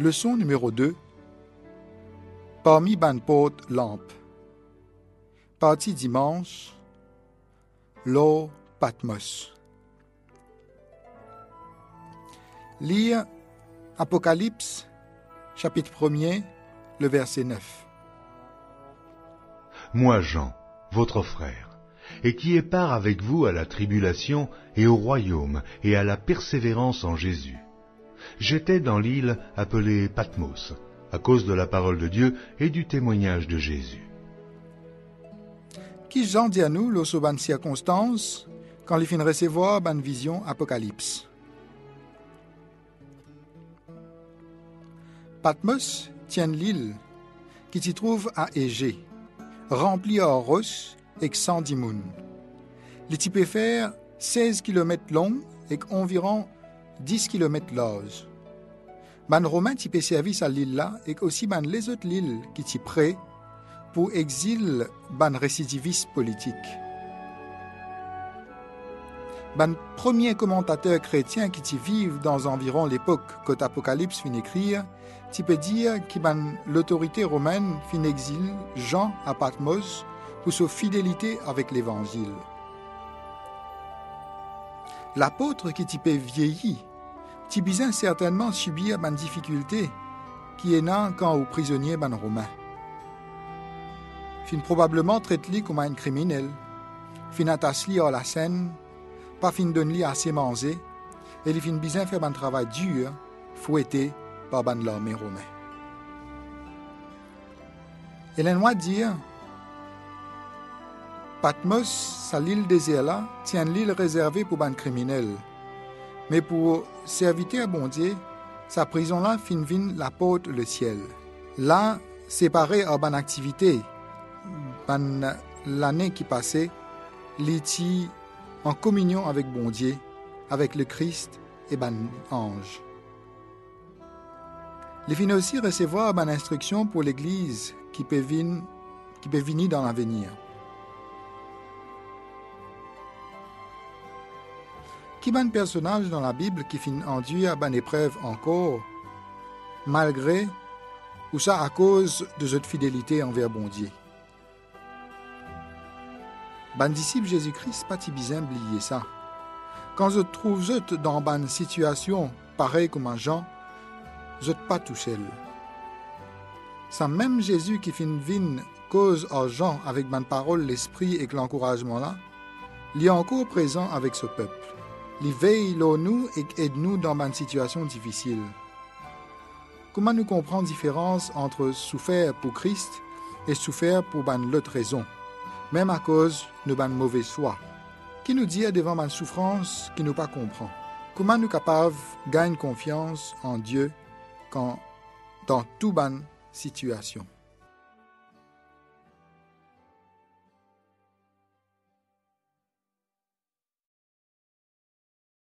Leçon numéro 2. Parmi ban porte lampe. Partie dimanche. L'eau Patmos. Lire Apocalypse, chapitre 1er, le verset 9. Moi, Jean, votre frère, et qui ai part avec vous à la tribulation et au royaume et à la persévérance en Jésus. J'étais dans l'île appelée Patmos, à cause de la parole de Dieu et du témoignage de Jésus. Qui Jean dit à nous, los ban circonstances, quand les fin recevoir ban vision Apocalypse. Patmos tient l'île qui s'y trouve à Égée, remplie en roches et sans dimoun. Les types faire 16 km long et environ 10 km large. Ban romain type service à l'île là et aussi ban les autres îles qui t'y près pour exil ban récidiviste politique. Ban premier commentateur chrétien qui t'y vivent dans environ l'époque que Apocalypse fin écrire, peux dire que ban l'autorité romaine fin exil Jean à Patmos pour sa fidélité avec l'évangile. L'apôtre qui t'y peut t'y bien certainement subir ban difficulté qui est nan quand au prisonnier ban romain. Fin probablement traite-li comme un criminel, fin attache-li à la scène, pas fin donne-li assez manger, et il fin bien faire un travail dur, fouetté par ban l'armée romain. Hélène White dit Patmos, sa l'île désert là, tient l'île réservée pour ban criminels. Mais pour serviteur bon Dieu, sa prison là fin vin la porte le ciel. Là, séparé à ban activité, l'année qui passait, l'iti en communion avec bon Dieu, avec le Christ et ban ange. Les fin aussi recevoir ban instruction pour l'Église qui qui peut venir dans l'avenir. Qui ban personnage dans la Bible qui fin enduire ban épreuve encore, malgré ou ça à cause de cette fidélité envers bon Dieu. Ban disciple Jésus-Christ pas bien oublier ça. Quand je trouve je dans ban situation pareil comme un Jean, je pas tout seul. C'est même Jésus qui fin vin cause à Jean avec ban parole, l'esprit et l'encouragement là, il est encore présent avec ce peuple. Il veille nous et aide-nous dans ban situation difficile. Comment nous comprendre la différence entre souffrir pour Christ et souffrir pour ban l'autre raison, même à cause de ban mauvais soi, qui nous dit devant ban souffrance qui nous pas. Comment nous capables gagner confiance en Dieu dans tout ban situation?